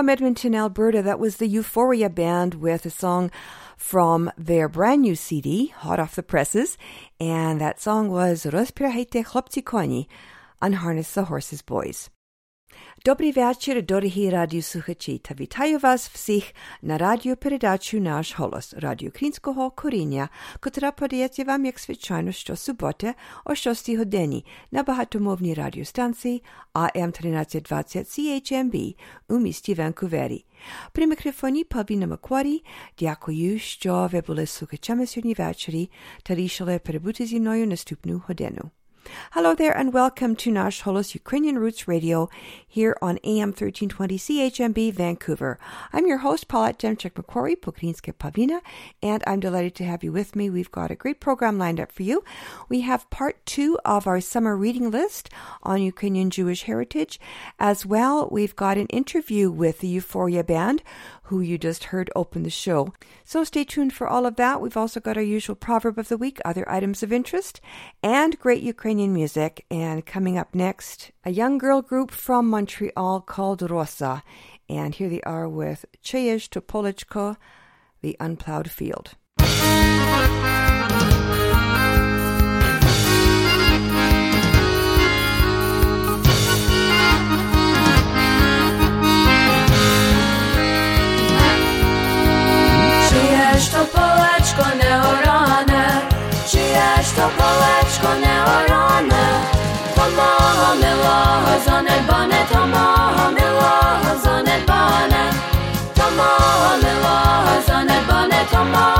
from Edmonton, Alberta. That was the Euphoria Band with a song from their brand new CD, hot off the presses. And that song was Rozpirajte chlopci koni, Unharness the Horses Boys. Dobrý večer, doroгі радіослухачі, та вітаю вас всіх на радіопередачу «Наш голос» радіо Українського коріння, котра подається вам, як звичайно, щосуботи о 6 годині на багатомовній радіостанції AM 1320 CHMB у місті Ванкувері. При мікрофоні Павліна Макварі дякую, що ви були слухачами сьогодні ввечері та рішили перебути зі мною наступну годину. Hello there and welcome to Nash Holos Ukrainian Roots Radio here on AM 1320 CHMB Vancouver. I'm your host, Paulette Demchek Macquarie, Pokrinske Pavina, and I'm delighted to have you with me. We've got a great program lined up for you. We have part two of our summer reading list on Ukrainian Jewish heritage. As well, we've got an interview with the Euphoria Band, who you just heard open the show. So stay tuned for all of that. We've also got our usual proverb of the week, other items of interest, and great Ukrainian music. And coming up next, a young girl group from Montreal called Rosa. And here they are with Cheyesh Topolichko, The Unplowed Field. Чиєш то полечко не оране, ж то полечко не оране, то мого милого занедбане, то мого милого занедбане, то мого милого занедбане, то мого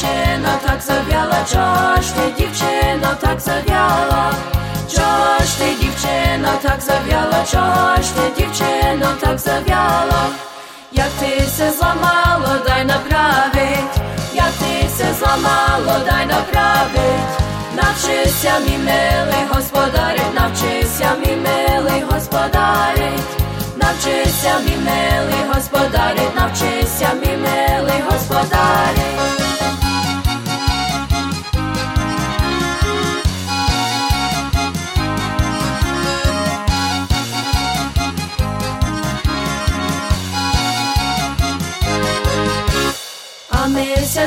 дівчино, так зав'яла, чого ти, дівчино, так зав'яла, чого ти, дівчино, так зав'яла, чого ти, дівчино, так зав'яла, як ти се зламало, дай направить, як ти се зламало, дай направить, навчися, мій милий господарить, навчися, мій милий господарить, навчися, мій милий господарить, навчися, мій милий господарить.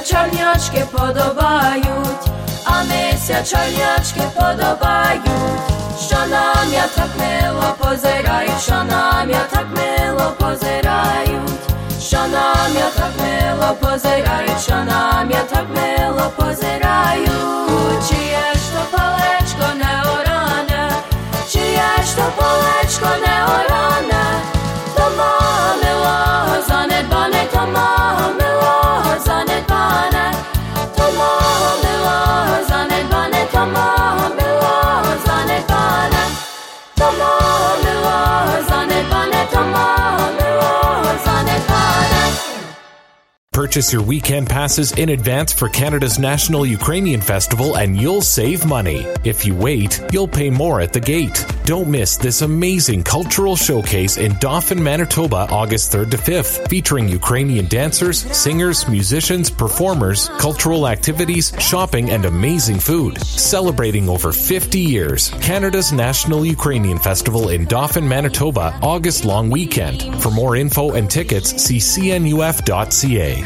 Чорнячки подобають, а мися чорнячки подобають, що нам я так мило позирають, що нам я так мило позирають, що нам я так мило позирають, що нам я так мило позирають, чиє ж то палечко не оране, чиє ж то палечко не оране, то мого милого занедбане, то мого tomorrow, ne roz, an et. Purchase your weekend passes in advance for Canada's National Ukrainian Festival and you'll save money. If you wait, you'll pay more at the gate. Don't miss this amazing cultural showcase in Dauphin, Manitoba, August 3rd to 5th, featuring Ukrainian dancers, singers, musicians, performers, cultural activities, shopping, and amazing food. Celebrating over 50 years, Canada's National Ukrainian Festival in Dauphin, Manitoba, August long weekend. For more info and tickets, see cnuf.ca.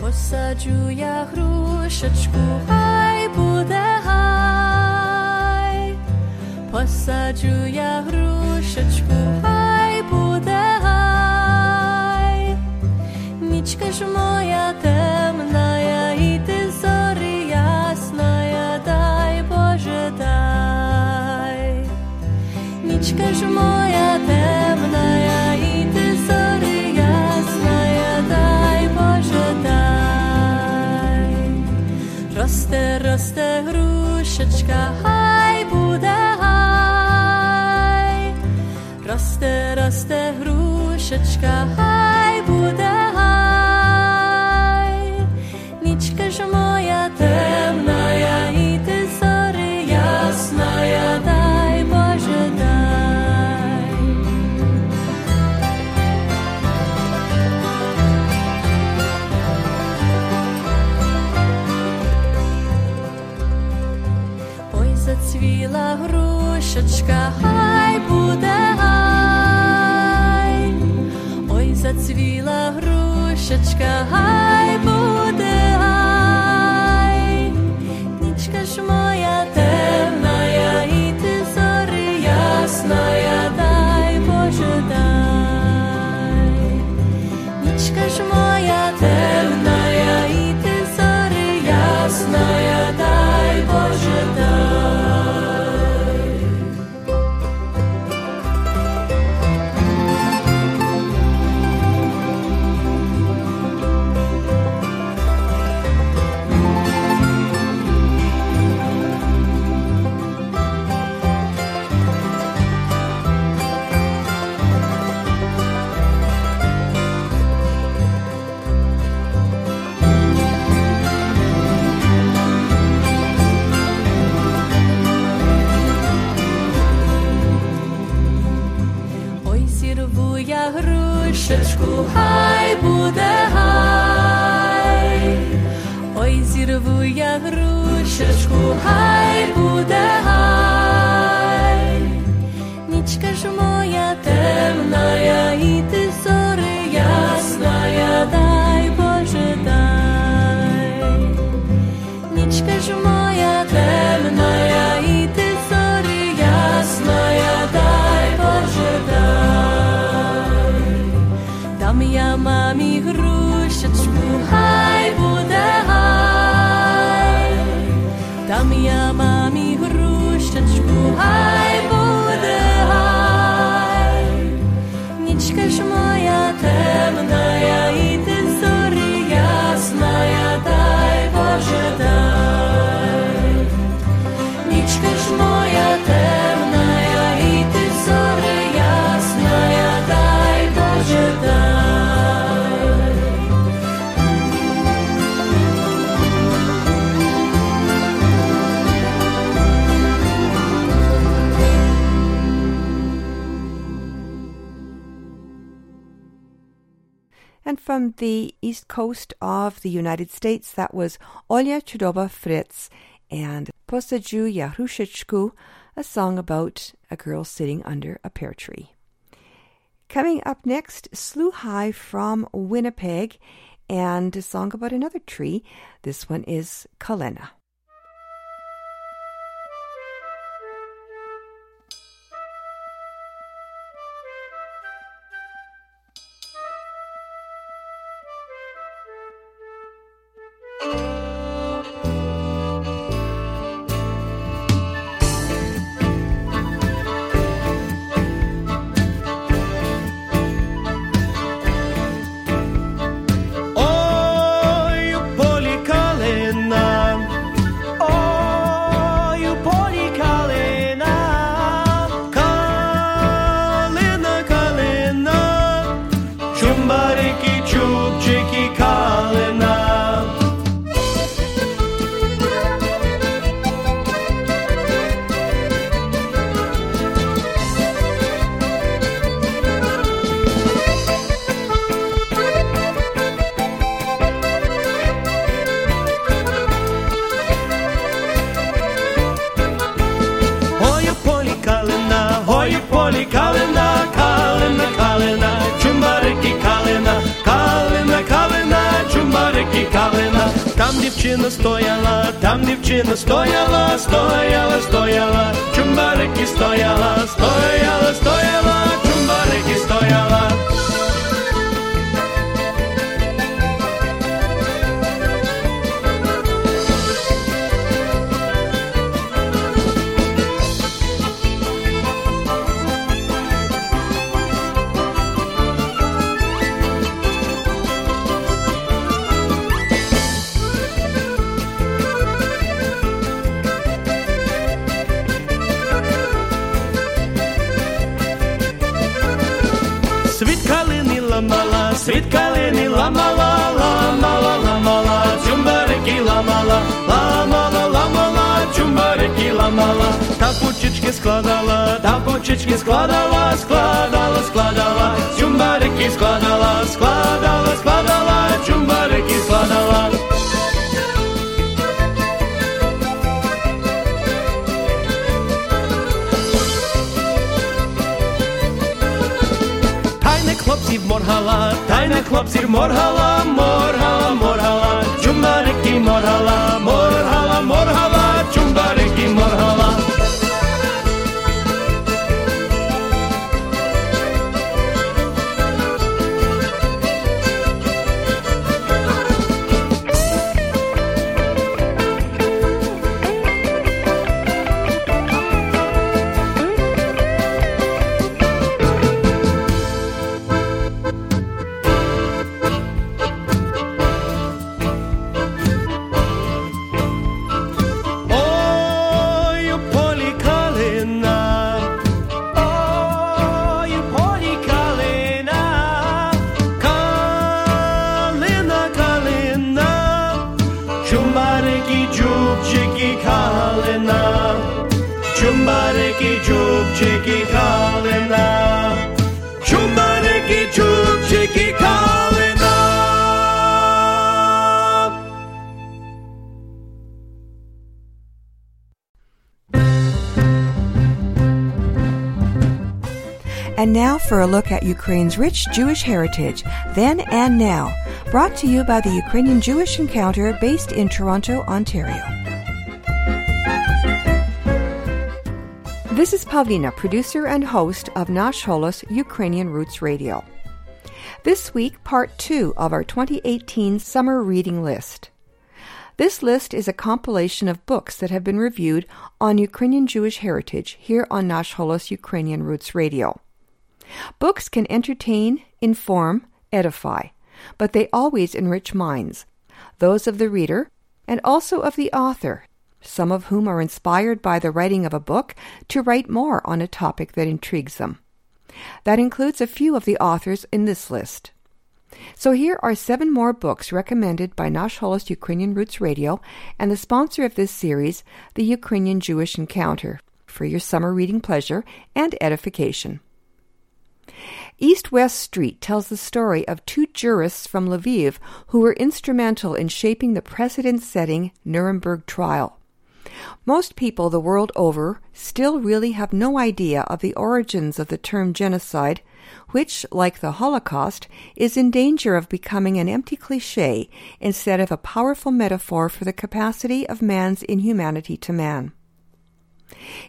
Посаджу я грушечку, хай буде гай. Посаджу я грушечку, хай буде гай. Нічка ж моя Росте, росте грушечка, хай буде гай, росте, росте грушечка, хай. coast of the United States. That was Olya Chudoba Fritz and Posaju Yarushechku, a song about a girl sitting under a pear tree. Coming up next, Slew High from Winnipeg and a song about another tree. This one is Kalena. Складала, там почечки складала, складала, складала, чумбарики складала, складала, складала, чумбарики складала. Хлопців моргала, тайне хлопців моргала, моргала, моргала, чумбарики моргала, моргала, моргала, чумбарики моргала. And now for a look at Ukraine's rich Jewish heritage, then and now, brought to you by the Ukrainian Jewish Encounter based in Toronto, Ontario. This is Pavlina, producer and host of Nash Holos Ukrainian Roots Radio. This week, part two of our 2018 summer reading list. This list is a compilation of books that have been reviewed on Ukrainian Jewish heritage here on Nash Holos Ukrainian Roots Radio. Books can entertain, inform, edify, but they always enrich minds, those of the reader and also of the author, some of whom are inspired by the writing of a book to write more on a topic that intrigues them. That includes a few of the authors in this list. So here are seven more books recommended by Nash Ukrainian Roots Radio and the sponsor of this series, the Ukrainian Jewish Encounter, for your summer reading pleasure and edification. East West Street tells the story of two jurists from Lviv who were instrumental in shaping the precedent setting Nuremberg trial. Most people the world over still really have no idea of the origins of the term genocide, which, like the Holocaust, is in danger of becoming an empty cliche instead of a powerful metaphor for the capacity of man's inhumanity to man.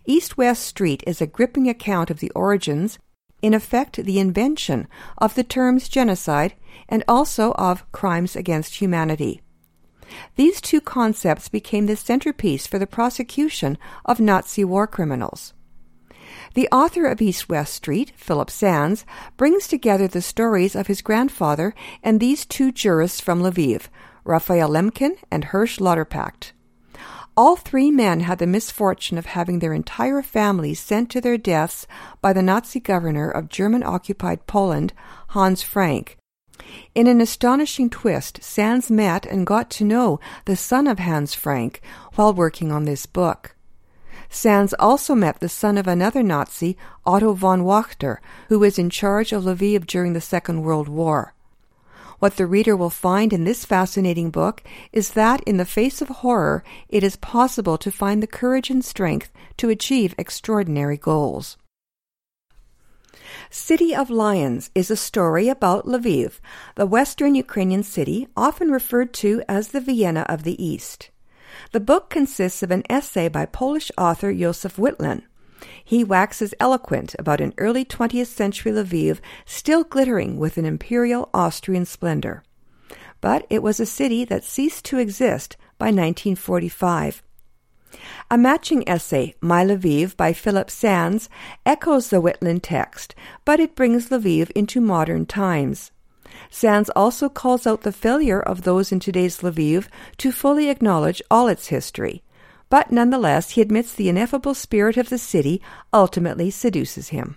East West Street is a gripping account of the origins, in effect, the invention of the terms genocide and also of crimes against humanity. These two concepts became the centerpiece for the prosecution of Nazi war criminals. The author of East West Street, Philippe Sands, brings together the stories of his grandfather and these two jurists from Lviv, Raphael Lemkin and Hirsch Lauterpacht. All three men had the misfortune of having their entire families sent to their deaths by the Nazi governor of German occupied Poland, Hans Frank. In an astonishing twist, Sands met and got to know the son of Hans Frank while working on this book. Sands also met the son of another Nazi, Otto von Wachter, who was in charge of Lviv during the Second World War. What the reader will find in this fascinating book is that in the face of horror, it is possible to find the courage and strength to achieve extraordinary goals. City of Lions is a story about Lviv, the western Ukrainian city often referred to as the Vienna of the East. The book consists of an essay by Polish author Josef Wittlin. He waxes eloquent about an early 20th century Lviv still glittering with an imperial Austrian splendor. But it was a city that ceased to exist by 1945. A matching essay, My Lviv by Philippe Sands, echoes the Wittlin text, but it brings Lviv into modern times. Sands also calls out the failure of those in today's Lviv to fully acknowledge all its history. But nonetheless, he admits the ineffable spirit of the city ultimately seduces him.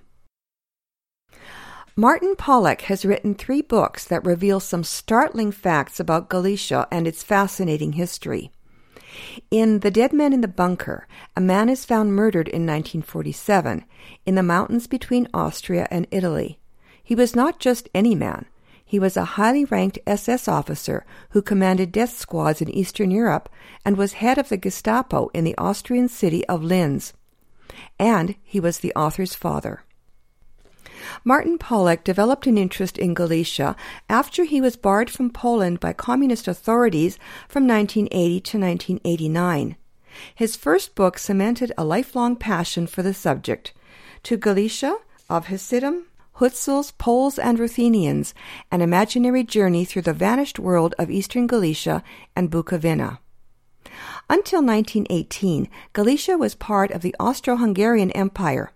Martin Pollack has written three books that reveal some startling facts about Galicia and its fascinating history. In The Dead Man in the Bunker, a man is found murdered in 1947 in the mountains between Austria and Italy. He was not just any man. He was a highly ranked SS officer who commanded death squads in Eastern Europe and was head of the Gestapo in the Austrian city of Linz. And he was the author's father. Martin Pollack developed an interest in Galicia after he was barred from Poland by communist authorities from 1980 to 1989. His first book cemented a lifelong passion for the subject. To Galicia, of Hasidim, Hutsuls, Poles, and Ruthenians, an imaginary journey through the vanished world of eastern Galicia and Bukovina. Until 1918, Galicia was part of the Austro Hungarian Empire.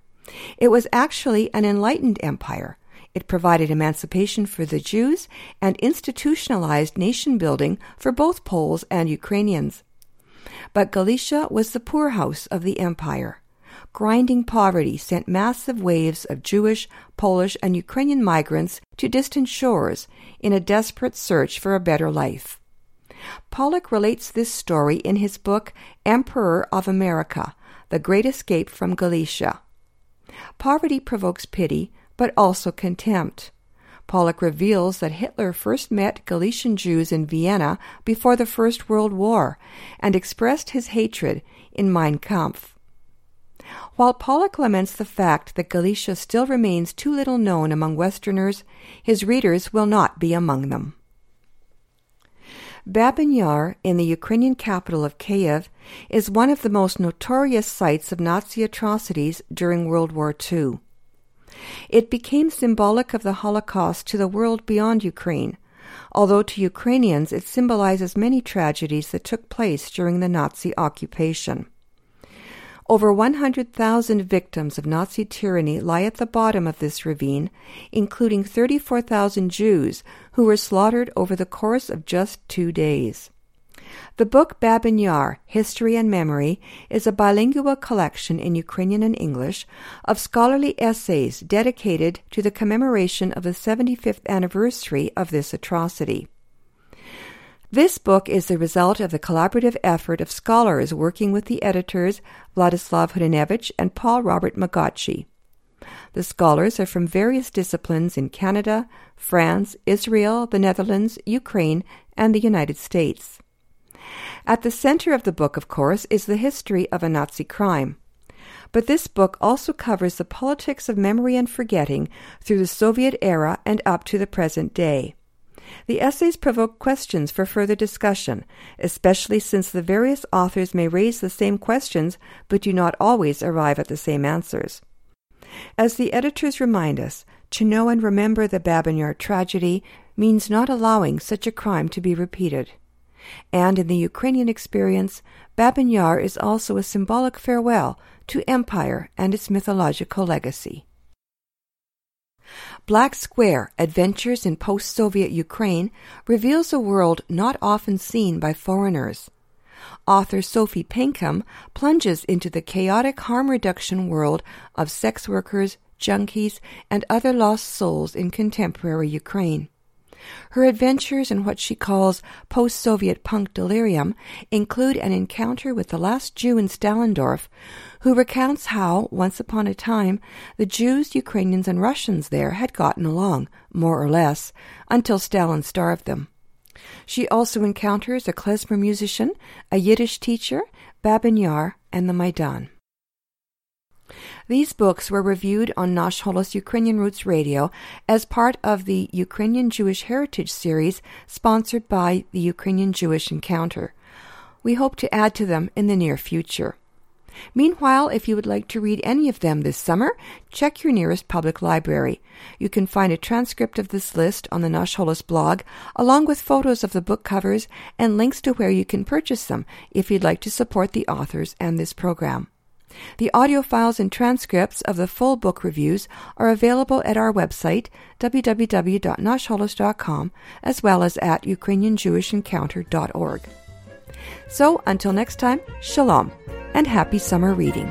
It was actually an enlightened empire. It provided emancipation for the Jews and institutionalized nation building for both Poles and Ukrainians. But Galicia was the poorhouse of the empire. Grinding poverty sent massive waves of Jewish, Polish, and Ukrainian migrants to distant shores in a desperate search for a better life. Pollack relates this story in his book Emperor of America The Great Escape from Galicia. Poverty provokes pity, but also contempt. Pollack reveals that Hitler first met Galician Jews in Vienna before the First World War and expressed his hatred in Mein Kampf. While Pollack laments the fact that Galicia still remains too little known among Westerners, his readers will not be among them. Babin Yar, in the Ukrainian capital of Kiev, is one of the most notorious sites of Nazi atrocities during World War II. It became symbolic of the Holocaust to the world beyond Ukraine, although to Ukrainians it symbolizes many tragedies that took place during the Nazi occupation. Over 100,000 victims of Nazi tyranny lie at the bottom of this ravine, including 34,000 Jews who were slaughtered over the course of just two days. The book Babin Yar, History and Memory, is a bilingual collection in Ukrainian and English of scholarly essays dedicated to the commemoration of the 75th anniversary of this atrocity. This book is the result of the collaborative effort of scholars working with the editors Vladyslav Hrynevych and Paul Robert Magocsi. The scholars are from various disciplines in Canada, France, Israel, the Netherlands, Ukraine, and the United States. At the center of the book, of course, is the history of a Nazi crime. But this book also covers the politics of memory and forgetting through the Soviet era and up to the present day. The essays provoke questions for further discussion, especially since the various authors may raise the same questions but do not always arrive at the same answers. As the editors remind us, to know and remember the Babin Yar tragedy means not allowing such a crime to be repeated. And in the Ukrainian experience, Babin Yar is also a symbolic farewell to empire and its mythological legacy. Black Square Adventures in Post Soviet Ukraine reveals a world not often seen by foreigners. Author Sophie Pinkham plunges into the chaotic harm reduction world of sex workers, junkies, and other lost souls in contemporary Ukraine. Her adventures in what she calls post Soviet punk delirium include an encounter with the last Jew in Stalindorf, who recounts how, once upon a time, the Jews, Ukrainians, and Russians there had gotten along, more or less, until Stalin starved them. She also encounters a klezmer musician, a Yiddish teacher, Babin Yar, and the Maidan. These books were reviewed on Nash Holos Ukrainian Roots Radio as part of the Ukrainian Jewish Heritage series sponsored by the Ukrainian Jewish Encounter. We hope to add to them in the near future. Meanwhile, if you would like to read any of them this summer, check your nearest public library. You can find a transcript of this list on the Nash Holos blog, along with photos of the book covers and links to where you can purchase them if you'd like to support the authors and this program. The audio files and transcripts of the full book reviews are available at our website, www.nashholos.com, as well as at ukrainianjewishencounter.org. So, until next time, shalom and happy summer reading.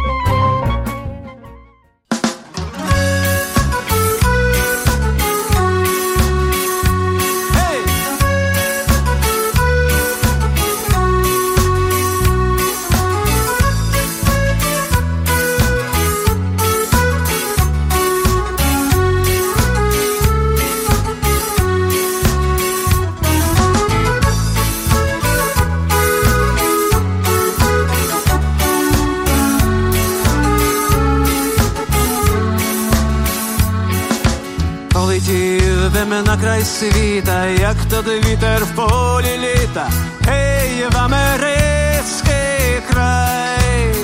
на край світа, як тоді вітер в полі літа, Ей, в америцький край.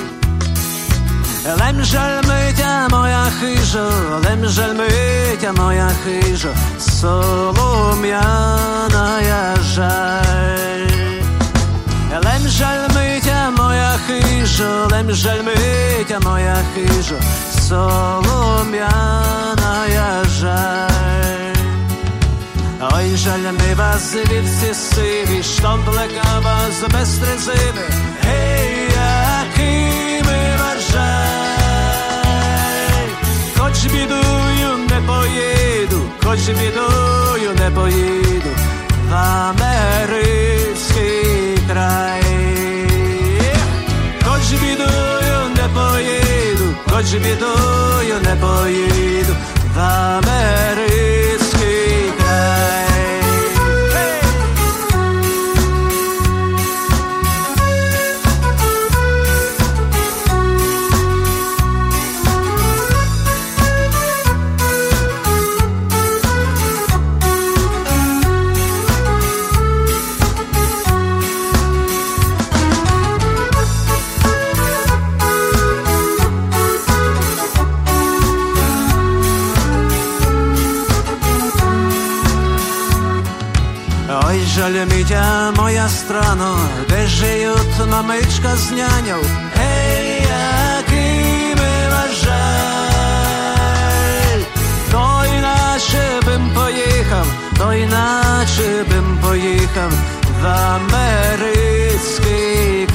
Лем жаль митя моя хижо, лем жаль митя моя хижо, солом'яна жаль. Лем жаль митя моя хижо, лем жаль митя моя хижо, солом'яна жаль. Ой, жаль ми вас вівці сиві, штомплека вас без трезиви, Ей, який ми вважай, хоч бідую не поїду, хоч бідую не поїду, в америцький край, хоч бідую не поїду, хоч бідую не поїду, в америцький жаль, Митя, моя страна, де живет мамичка з няню. Ей, який ми жаль, то іначе бим поїхав, то іначе бим поїхав в америцький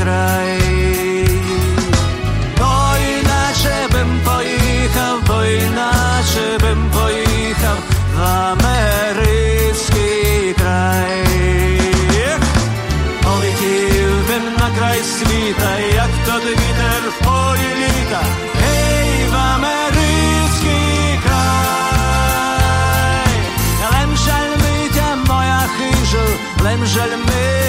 край. То іначе бим поїхав, бо іначе бим поїхав в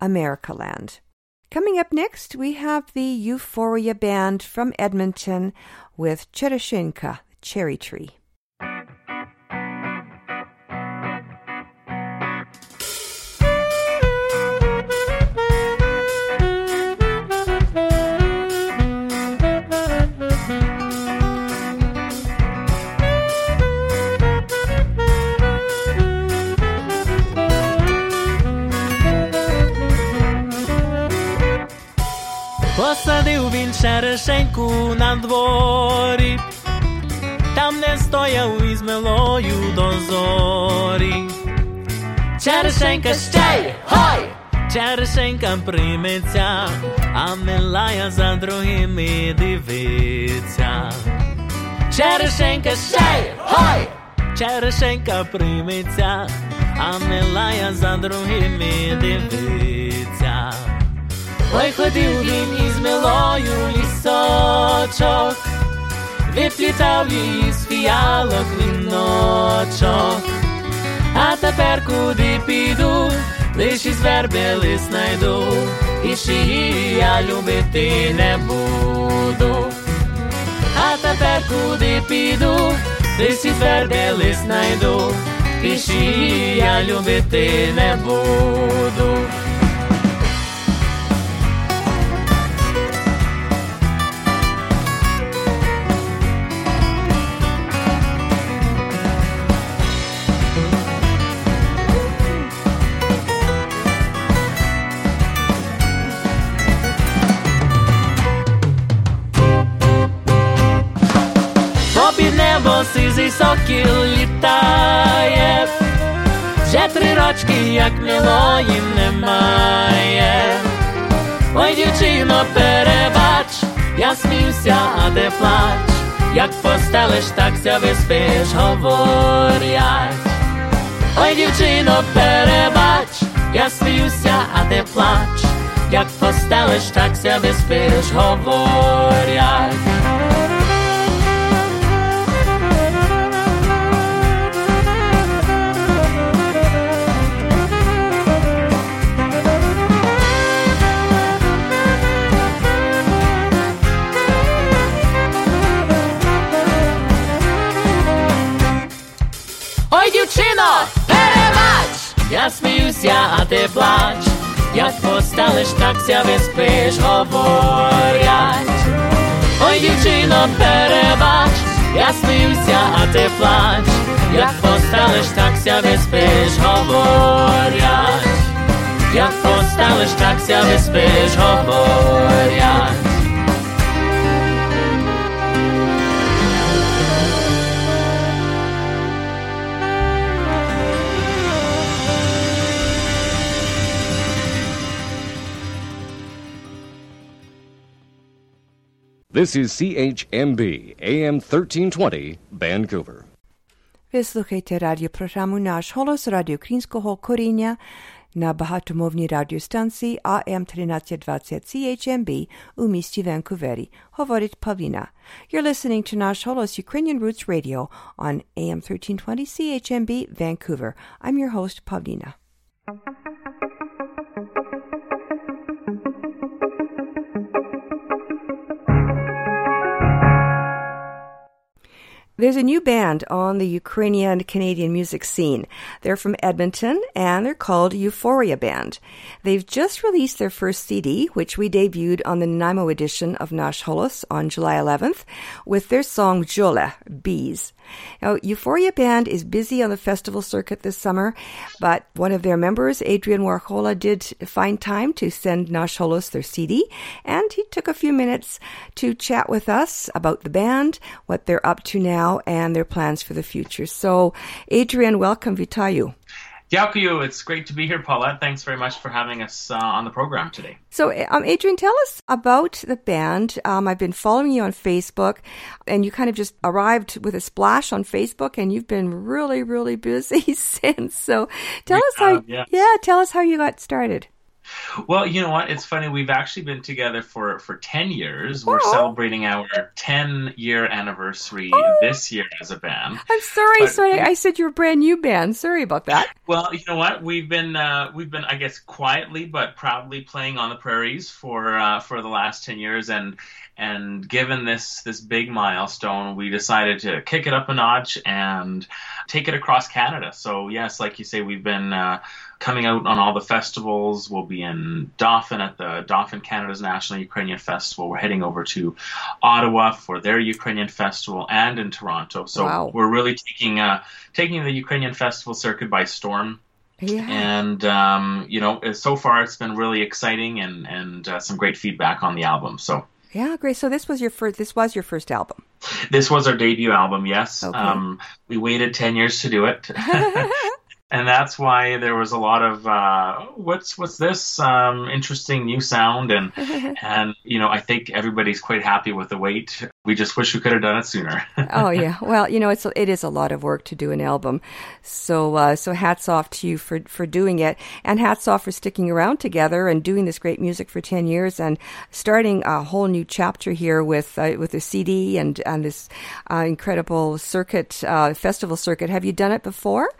America Land. Coming up next, we have the Euphoria Band from Edmonton with Cherashenka, Cherry Tree. Посадив він черешеньку на дворі, там не стояв із милою до зорі. Черешенька ще, хой! Черешенька прийметься, а милая за другими дивиться. Черешенька ще, хой! Черешенька прийметься, а милая за другими дивиться. Ой, ходив він із милою лісочок, виплітав її з фіалок він віночок. А тепер куди піду, лиш із верби лист найду, і її я любити не буду. А тепер куди піду, лиш із верби лист найду, і її я любити не буду. Сизий сокіл літає, вже три рочки, як милої немає. Ой, дівчино, перебач, я сміюся, а ти плач, як постелиш, так ся виспиш, говорять. Ой, дівчино, перебач, я сміюся, а ти плач, як постелиш, так ся виспиш, говорять. Перебач, я сміюся, а ти плач, як постелиш, так ся виспиш, говорять. Ой, дівчино, перебач, я сміюся, а ти плач, як постелиш, так ся виспиш, говорять. Як постелиш, так ся виспиш, говорять. This is CHMB, AM 1320, Vancouver. Vysluchajte radioprogramu Náš holos Radio Krínskoho Koríňa na bahatomovní radiostanci AM 1320 CHMB u Vancouveri. Hovorit Pavlina. You're listening to Nash Holos Ukrainian Roots Radio on AM 1320 CHMB Vancouver. I'm your host, Pavlina. There's a new band on the Ukrainian Canadian music scene. They're from Edmonton and they're called Euphoria Band. They've just released their first CD, which we debuted on the Nanaimo edition of Nash Holos on July 11th, with their song Jola, Bees. Now, Euphoria Band is busy on the festival circuit this summer, but one of their members, Adrian Warchola, did find time to send Nash Holos their CD, and he took a few minutes to chat with us about the band, what they're up to now, and their plans for the future. So, Adrian, welcome, Vitayu. Dyakuyu, it's great to be here, Paulette. Thanks very much for having us uh, on the program today. So, um, Adrian, tell us about the band. Um, I've been following you on Facebook, and you kind of just arrived with a splash on Facebook, and you've been really, really busy since. So, tell us how. yes. Yeah, tell us how you got started. Well, you know what? It's funny. We've actually been together for, for 10 years. We're Oh. celebrating our 10 year anniversary Oh. this year as a band. I'm sorry, But- sorry. I said you're a brand new band. Sorry about that. Well, you know what? We've been uh, we've been I guess quietly but proudly playing on the prairies for uh, for the last ten years, and and given this this big milestone, we decided to kick it up a notch and take it across Canada. So yes, like you say, we've been uh, coming out on all the festivals. We'll be in Dauphin at the Dauphin Canada's National Ukrainian Festival. We're heading over to Ottawa for their Ukrainian festival and in Toronto. So Wow. we're really taking uh, taking the Ukrainian festival circuit by storm Yeah. and um, you know so far it's been really exciting and and uh, some great feedback on the album so Yeah, great. So this was your first. This was your first album. this was our debut album yes Okay. um, we waited 10 years to do it and that's why there was a lot of uh, what's what's this um, interesting new sound and and you know I think everybody's quite happy with the wait. We just wish we could have done it sooner. oh yeah, well you know it's it is a lot of work to do an album, so uh, so hats off to you for for doing it, and hats off for sticking around together and doing this great music for ten years and starting a whole new chapter here with uh, with the CD and and this uh, incredible circuit uh, festival circuit. Have you done it before?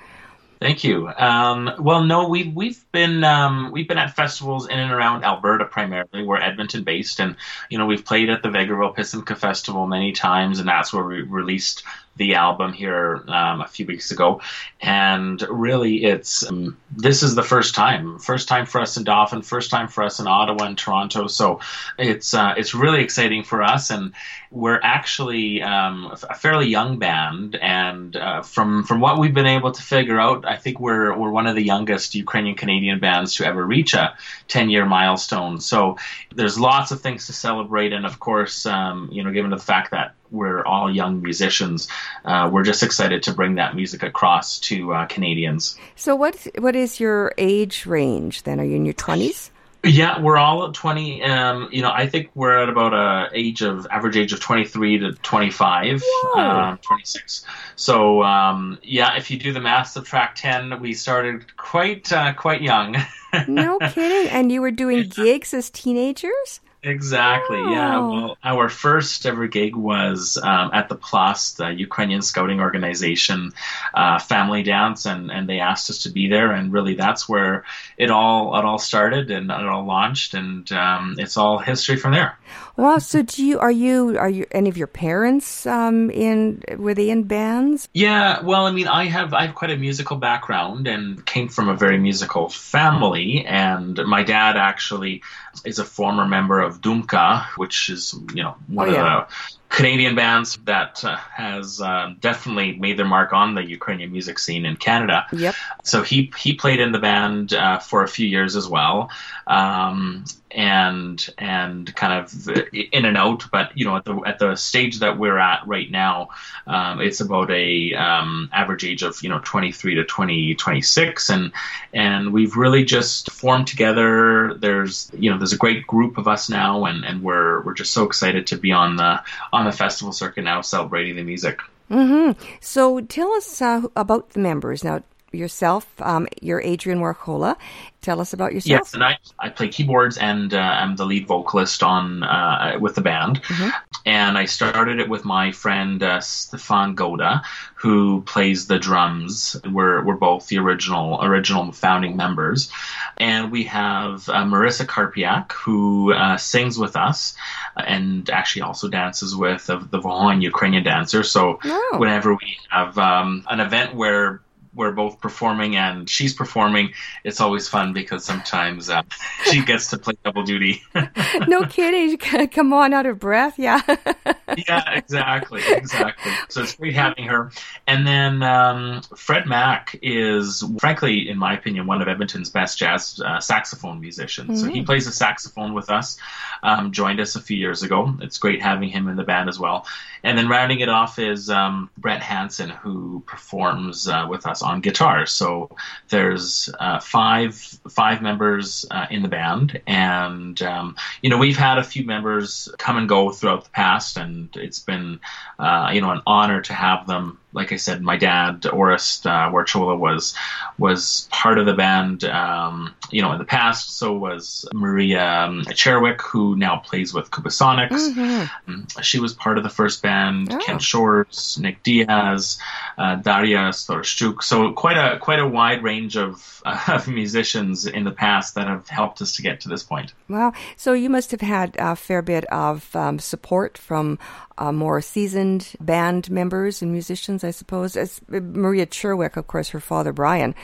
Thank you. Um, well, no, we've we've been um, we've been at festivals in and around Alberta primarily. We're Edmonton based, and you know we've played at the Vegreville Pysanka Festival many times, and that's where we released the album here um, a few weeks ago, and really, it's um, this is the first time, first time for us in Dauphin, first time for us in Ottawa and Toronto. So it's uh, it's really exciting for us, and we're actually um, a fairly young band, and uh, from from what we've been able to figure out, I think we're we're one of the youngest Ukrainian Canadian bands to ever reach a 10 year milestone. So there's lots of things to celebrate, and of course, um, you know, given the fact that we're all young musicians. Uh, we're just excited to bring that music across to uh, Canadians. So, what what is your age range? Then, are you in your twenties? Yeah, we're all at 20. Um, you know, I think we're at about a age of average age of 23 to 25, um, 26. So um, yeah, if you do the math, subtract 10, we started quite uh, quite young. no kidding. And you were doing gigs as teenagers? Exactly. Oh. Yeah. Well, our first ever gig was um, at the Plast, the Ukrainian Scouting Organization uh, family dance, and, and they asked us to be there, and really that's where it all it all started and it all launched, and um, it's all history from there. Wow. So, do you are you are you any of your parents um, in were they in bands? Yeah. Well, I mean, I have I have quite a musical background and came from a very musical family, and my dad actually is a former member of Dumka, which is you know one oh, yeah. of the Canadian bands that uh, has uh, definitely made their mark on the Ukrainian music scene in Canada. Yep. So he he played in the band uh, for a few years as well, um, and and kind of in and out. But you know, at the at the stage that we're at right now, um, it's about a um, average age of you know 23 to 20 26, and and we've really just formed together. There's you know there's a great group of us now, and and we're we're just so excited to be on the on the festival circuit now, celebrating the music. Mm-hmm. So tell us uh, about the members now. Yourself, um, you're Adrian Warchola. Tell us about yourself. Yes, and I, I play keyboards and uh, I'm the lead vocalist on uh, with the band. Mm-hmm. And I started it with my friend uh, Stefan Goda, who plays the drums. We're we're both the original original founding members, and we have uh, Marissa Karpiak who uh, sings with us and actually also dances with the, the Vohon Ukrainian dancer. So oh. whenever we have um, an event where we're both performing and she's performing, it's always fun because sometimes uh, she gets to play double duty. no kidding. Come on, out of breath. Yeah. yeah, exactly. Exactly. So it's great having her. And then um, Fred Mack is, frankly, in my opinion, one of Edmonton's best jazz uh, saxophone musicians. Mm-hmm. So he mm-hmm. plays the saxophone with us, um, joined us a few years ago. It's great having him in the band as well. And then rounding it off is um, Brett Hanson, who performs uh, with us on guitar. So there's uh, five five members uh, in the band, and um, you know we've had a few members come and go throughout the past, and it's been uh, you know an honor to have them like I said, my dad, Orest uh, Warchola, was was part of the band, um, you know, in the past. So was Maria um, Cherwick, who now plays with Kubasonics. Mm-hmm. Um, she was part of the first band. Oh. Ken Shores, Nick Diaz, uh, Daria Storshchuk. So quite a quite a wide range of, uh, of musicians in the past that have helped us to get to this point. Wow! So you must have had a fair bit of um, support from uh, more seasoned band members and musicians, I suppose. As Maria Cherwick, of course, her father Brian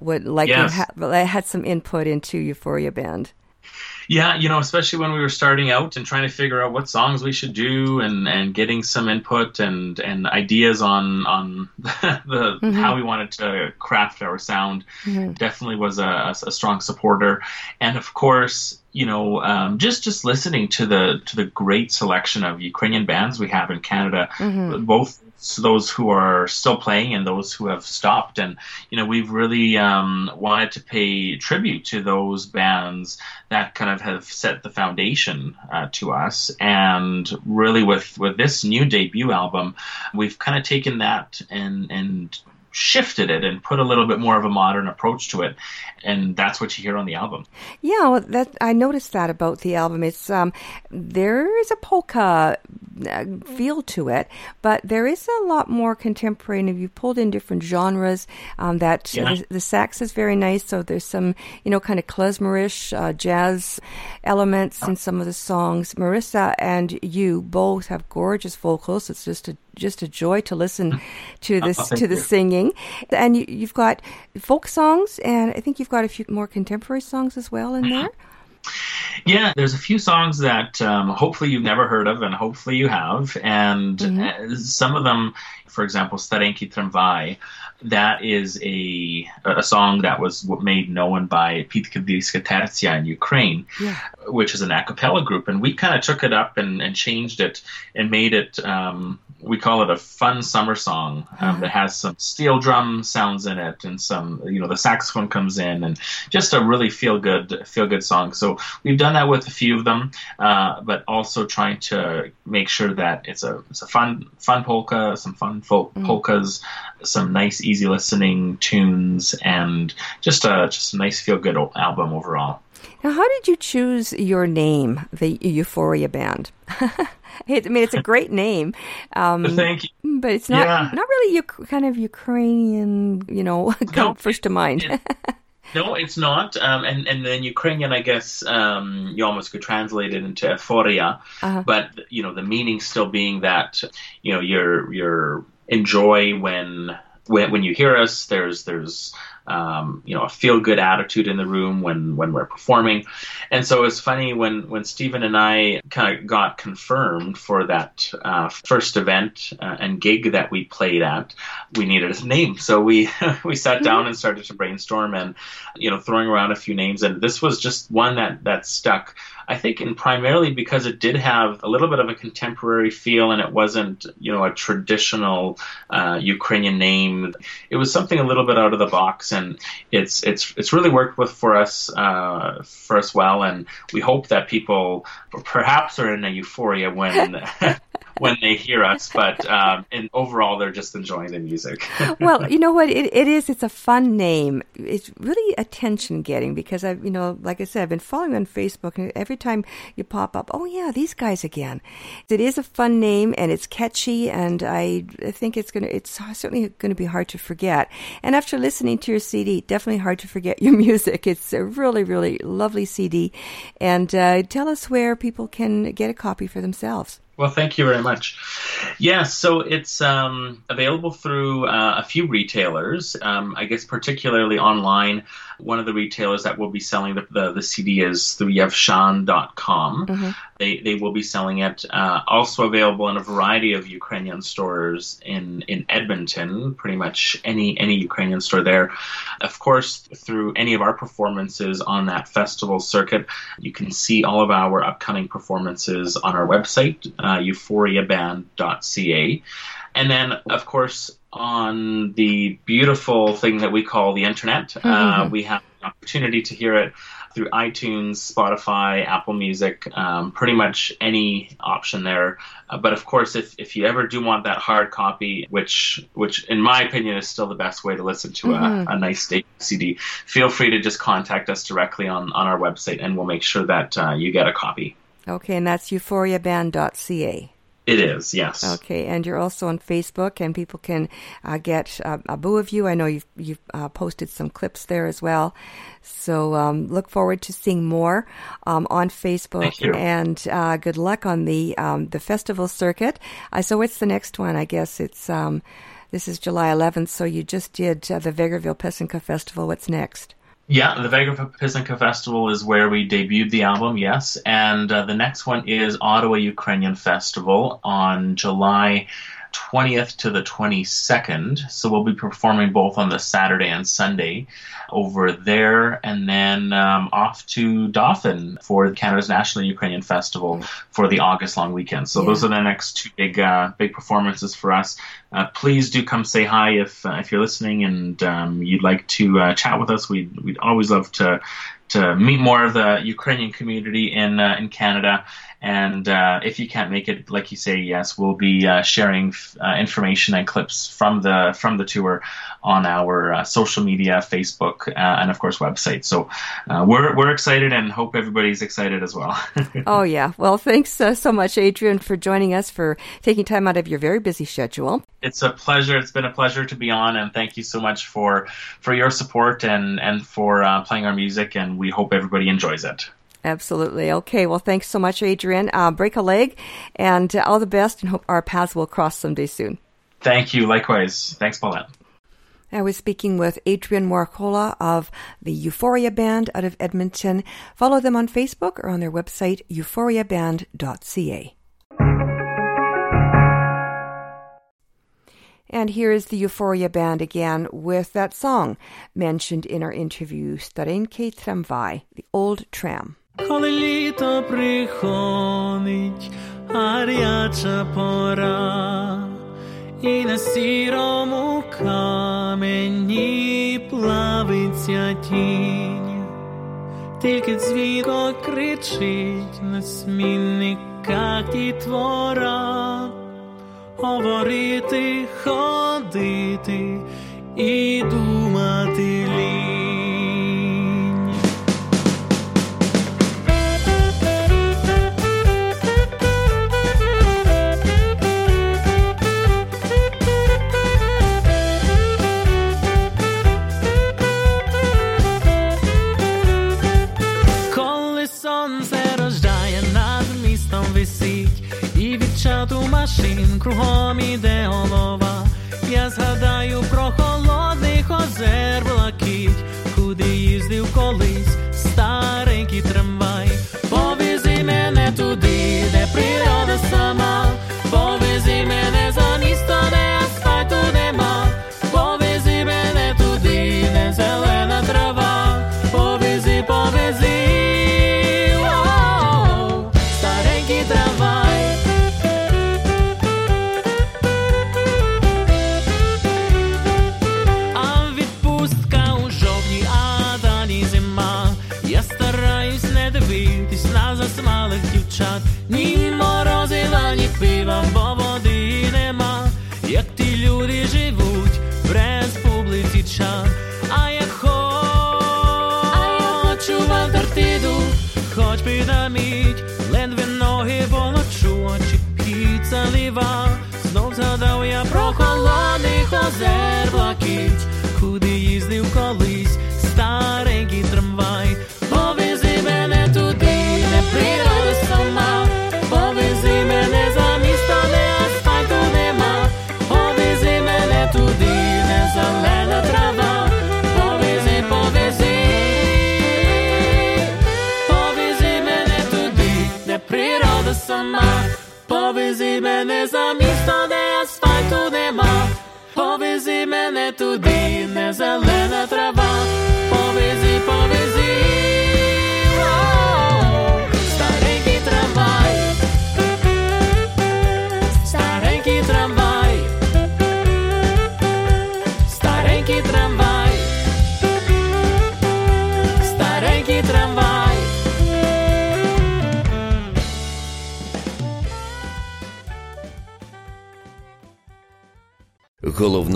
would like yes. ha- had some input into Euphoria Band. Yeah, you know, especially when we were starting out and trying to figure out what songs we should do and, and getting some input and, and ideas on on the mm-hmm. how we wanted to craft our sound. Mm-hmm. Definitely was a, a, strong supporter, and of course, you know, um, just just listening to the to the great selection of Ukrainian bands we have in Canada, mm-hmm. both those who are still playing and those who have stopped. And you know, we've really um, wanted to pay tribute to those bands that kind of have set the foundation uh, to us. And really, with with this new debut album, we've kind of taken that and and shifted it and put a little bit more of a modern approach to it. And that's what you hear on the album. Yeah well that i noticed that about the album. It's um there is a polka uh, feel to it but there is a lot more contemporary and you pulled in different genres um, that Yeah. the, the sax is very nice so there's some you know kind of klezmerish uh, jazz elements in some of the songs. Marissa and you both have gorgeous vocals. It's just a just a joy to listen to this Oh, to the you. singing and you, you've got folk songs and i think you've got a few more contemporary songs as well in there Yeah, there's a few songs that um, hopefully you've never heard of, and hopefully you have. And uh, some of them, for example, Starenki Tramvai, that is a a song that was made known by Pikkardiyska Tertsiya in Ukraine, Yeah. Which is an a cappella group. And we kind of took it up and, and changed it and made it, um, we call it a fun summer song um, that has some steel drum sounds in it and some, you know, the saxophone comes in and just a really feel good, feel good song. So we've done that with a few of them, uh, but also trying to make sure that it's a it's a fun fun polka, some fun folk polkas, some nice easy listening tunes, and just a just a nice feel good album overall. Now how did you choose your name the euphoria band I mean, it's a great name, um, Thank you. but it's not Yeah. not really Uk- kind of Ukrainian. You know, come first to mind. No, it's not. Um, and and then Ukrainian, I guess um, you almost could translate it into euphoria, Uh-huh. but you know the meaning still being that you know you're you're enjoy when when when you hear us. There's there's um, you know a feel good attitude in the room when when we're performing, and so it's funny when when Stephen and I kind of got confirmed for that uh, first event uh, and gig that we played at, we needed a name, so we we sat down and started to brainstorm and you know throwing around a few names, and this was just one that that stuck. I think, and primarily because it did have a little bit of a contemporary feel, and it wasn't, you know, a traditional uh, Ukrainian name. It was something a little bit out of the box, and it's it's it's really worked with for us uh, for us well, and we hope that people perhaps are in a euphoria when when they hear us, but um, and overall they're just enjoying the music. well, you know what? It, it is. It's a fun name. It's really attention getting because I've, you know, like I said, I've been following on Facebook, and every time you pop up, oh yeah, these guys again. It is a fun name and it's catchy, and I think it's gonna. It's certainly going to be hard to forget. And after listening to your CD, definitely hard to forget your music. It's a really, really lovely CD. And uh, tell us where people can get a copy for themselves. Well, thank you very much. Yeah, so it's um, available through uh, a few retailers. Um, I guess particularly online. One of the retailers that will be selling the, the, the CD is through yevshan.com. They, they will be selling it. Uh, also available in a variety of Ukrainian stores in, in Edmonton, pretty much any, any Ukrainian store there. Of course, through any of our performances on that festival circuit, you can see all of our upcoming performances on our website, uh, euphoriaband.ca. And then, of course, on the beautiful thing that we call the internet, uh, we have an opportunity to hear it through iTunes, Spotify, Apple Music, um, pretty much any option there. Uh, but of course, if, if you ever do want that hard copy, which which in my opinion is still the best way to listen to a, a nice state CD, feel free to just contact us directly on, on our website, and we'll make sure that uh, you get a copy. Okay, and that's euphoriaband.ca. It is, yes. Okay, and you're also on Facebook, and people can uh, get uh, a boo of you. I know you've you've uh, posted some clips there as well. So um, look forward to seeing more um, on Facebook. Thank you. And uh, good luck on the um, the festival circuit. Uh, so what's the next one? I guess it's um, this is July 11th. So you just did uh, the Vegreville Pysanka Festival. What's next? Yeah, the Vega Pisanka Festival is where we debuted the album, yes. And uh, the next one is Ottawa Ukrainian Festival on July 20th to the 22nd. So we'll be performing both on the Saturday and Sunday over there, and then um, off to Dauphin for Canada's National Ukrainian Festival for the August long weekend. So Yeah. those are the next two big uh, big performances for us. Uh, please do come say hi if uh, if you're listening and um, you'd like to uh, chat with us. We'd we'd always love to to meet more of the Ukrainian community in uh, in Canada. And uh, if you can't make it, like you say, yes, we'll be uh, sharing uh, information and clips from the from the tour on our uh, social media, Facebook, uh, and of course website. So uh, we're we're excited and hope everybody's excited as well. Oh, yeah. Well, thanks uh, so much, Adrian, for joining us, for taking time out of your very busy schedule. it's a pleasure. It's been a pleasure to be on, and thank you so much for for your support and and for uh, playing our music. And we hope everybody enjoys it. Absolutely. Okay. Well, thanks so much, Adrian. Uh, break a leg and uh, all the best, and hope our paths will cross someday soon. Thank you. Likewise. Thanks, Paulette. I was speaking with Adrian Warchola of the Euphoria Band out of Edmonton. Follow them on Facebook or on their website, euphoriaband.ca. And here is the Euphoria Band again with that song mentioned in our interview, Starenke Tramvaj, the old tram. Коли літо приходить, гаряча пора, і на сірому камені плавиться тінь, тільки дзвінок кричить на смінниках дітвора, говорити, ходити і думати лінь. Машин кругом іде голова. Я згадаю про холодних озер блакить, куди їздив колись старенький трамвай. Повези мене туди, де природа сама, Esa amistad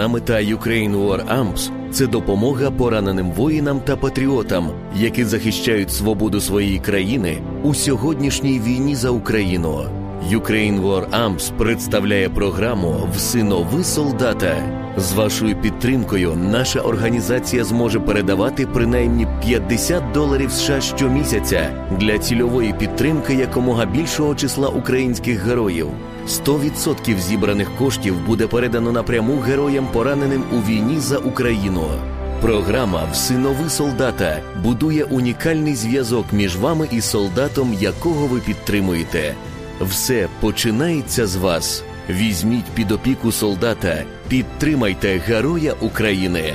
Головна мета Ukraine War Amps – це допомога пораненим воїнам та патріотам, які захищають свободу своєї країни у сьогоднішній війні за Україну. Ukraine War Amps представляє програму «Всинови солдата. З вашою підтримкою наша організація зможе передавати принаймні 50 доларів США щомісяця для цільової підтримки якомога більшого числа українських героїв. 100% зібраних коштів буде передано напряму героям, пораненим у війні за Україну. Програма «Всинови солдата будує унікальний зв'язок між вами і солдатом, якого ви підтримуєте. Все починається з вас. Візьміть під опіку солдата, підтримайте Героя України.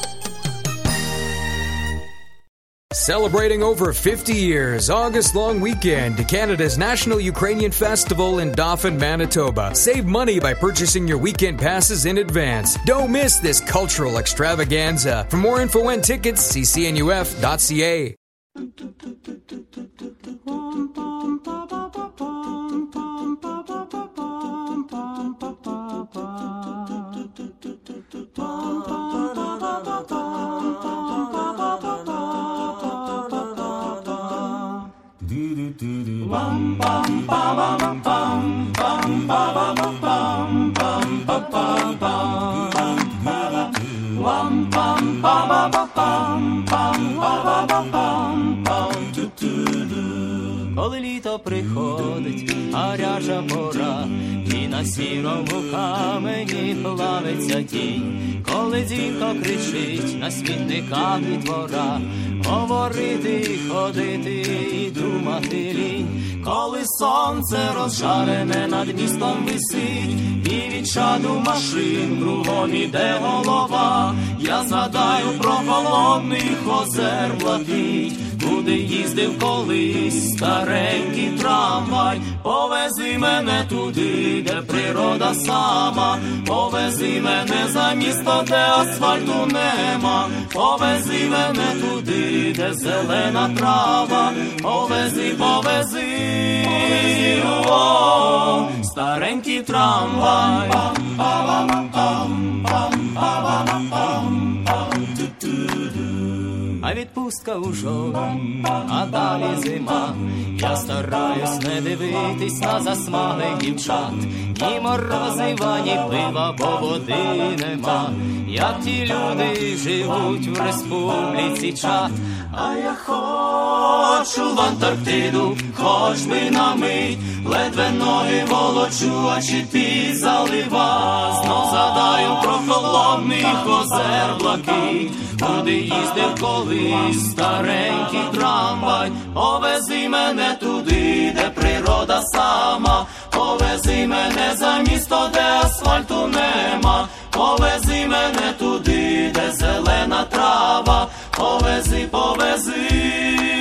Celebrating over 50 years, August long weekend, Canada's National Ukrainian Festival in Dauphin, Manitoba. Save money by purchasing your weekend passes in advance. Don't miss this cultural extravaganza. For more info and tickets, ccnuf.ca. Коли літо приходить, гаряча пора, і на сірому камені плавиться тінь, коли дзвінко кричить на смітниках двора, говорити, ходити і думати лінь, коли сонце розжарене над містом висить, і від чаду машин кругом іде голова, я згадаю про холодних озер блакить. Куди їздив колись старенький трамвай, повези мене туди, де природа сама, повези мене за місто, де асфальту нема, повези мене туди, де зелена трава, повези, повези, повези о, -о, старенький трамвай. Пам, пам, пам, бам, пам, пам, пам, пам. А відпустка у жовтні, а далі зима. Я стараюсь не дивитись на засмаги дівчат, ні морозива, ні пива, бо води нема. Як ті люди живуть в республіці чат, а я хочу в Антарктиду, хоч би на мить, ледве ноги волочу, а чи ти залива, знов задаю про холодних озер блакить, куди їздив колись старенький трамвай, повези мене туди, де природа сама, повези мене за місто, де асфальту нема, повези мене туди, де зелена трава, повези, повези.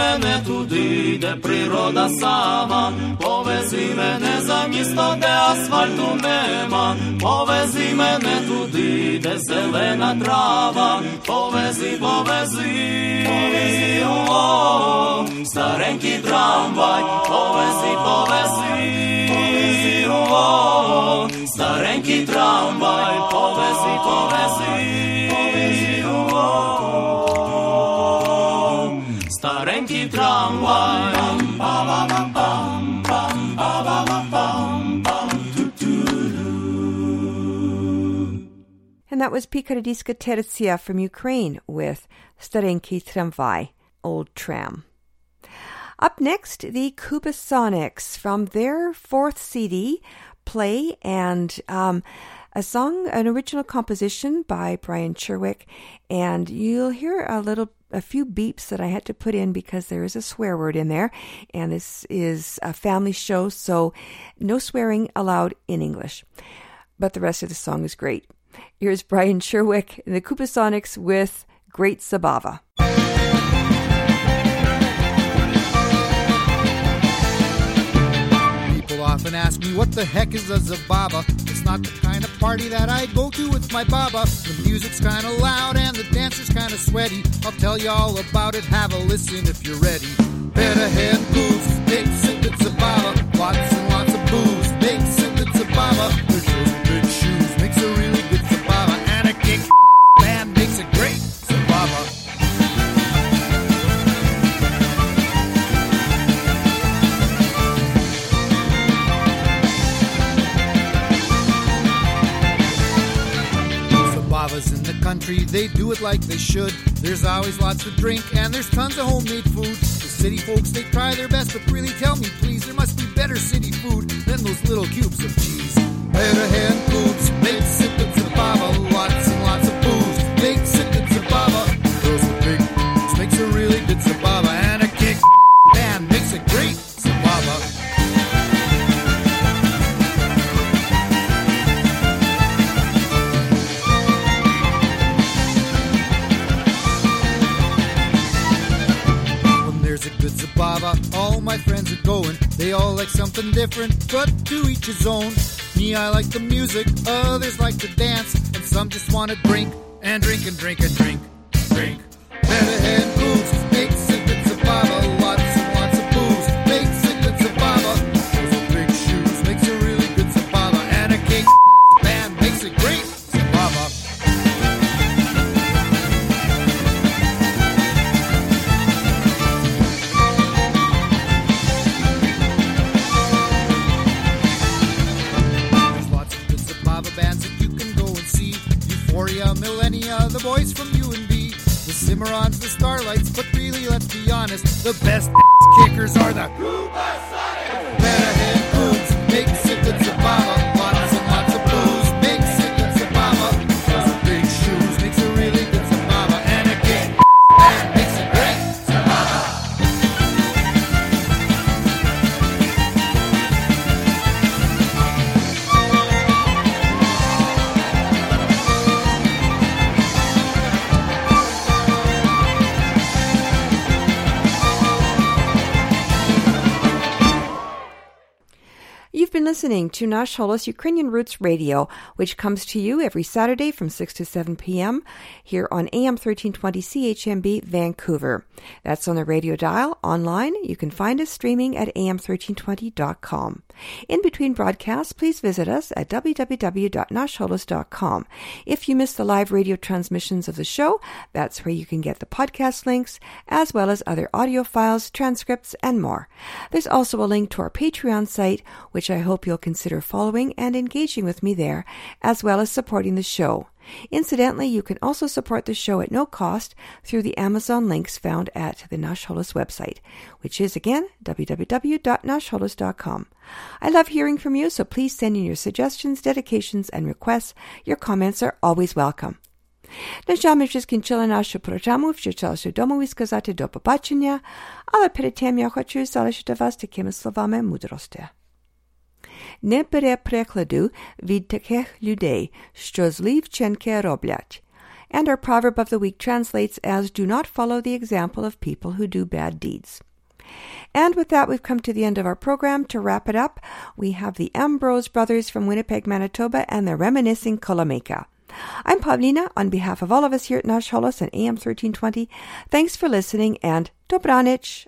мене туди, де природа сама, повези мене за місто, де асфальту нема, повези мене туди, де зелена трава, повези, повези, повези, о, старенький трамвай, повези, повези, повези, о, старенький трамвай, повези, повези, повези, And that was Pikkardiyska Tertsiya from Ukraine with Starenki Tramvai, Old Tram. Up next, the Kubasonics from their fourth CD, Play, and um, a song, an original composition by Brian Cherwick. And you'll hear a little, a few beeps that I had to put in because there is a swear word in there. And this is a family show, so no swearing allowed in English. But the rest of the song is great. Here's Brian Cherwick and the Kubasonics with Great Zabava. People often ask me what the heck is a zabava. It's not the kind of party that I go to with my baba. The music's kinda loud and the dancers kinda sweaty. I'll tell you all about it, have a listen if you're ready. Better head it like they should. There's always lots to drink and there's tons of homemade food. The city folks, they try their best, but really tell me, please, there must be better city food than those little cubes of cheese. Better hand big different, but to each his own. Me, I like the music, others like to dance, and some just want to drink drink listening to Nash Holos Ukrainian Roots Radio, which comes to you every Saturday from 6 to 7 p.m. here on AM 1320 CHMB Vancouver. That's on the radio dial. Online, you can find us streaming at am1320.com. In between broadcasts, please visit us at www.nashholos.com. If you miss the live radio transmissions of the show, that's where you can get the podcast links, as well as other audio files, transcripts, and more. There's also a link to our Patreon site, which I hope you'll consider following and engaging with me there, as well as supporting the show. Incidentally, you can also support the show at no cost through the Amazon links found at the Nash Holos website, which is again www.nashholos.com. I love hearing from you, so please send in your suggestions, dedications, and requests. Your comments are always welcome. Na żamy wszystkim czele nasze programów, życzę się domu i skazać do popatrzenia, ale przed tym ja chcę zależyć do Was takimi słowami не перекладу від таких людей, що роблять. And our proverb of the week translates as do not follow the example of people who do bad deeds. And with that, we've come to the end of our program. To wrap it up, we have the Ambrose brothers from Winnipeg, Manitoba, and the reminiscing Kolomeyka. I'm Pavlina on behalf of all of us here at Nash Holos and AM 1320. Thanks for listening and Dobranich.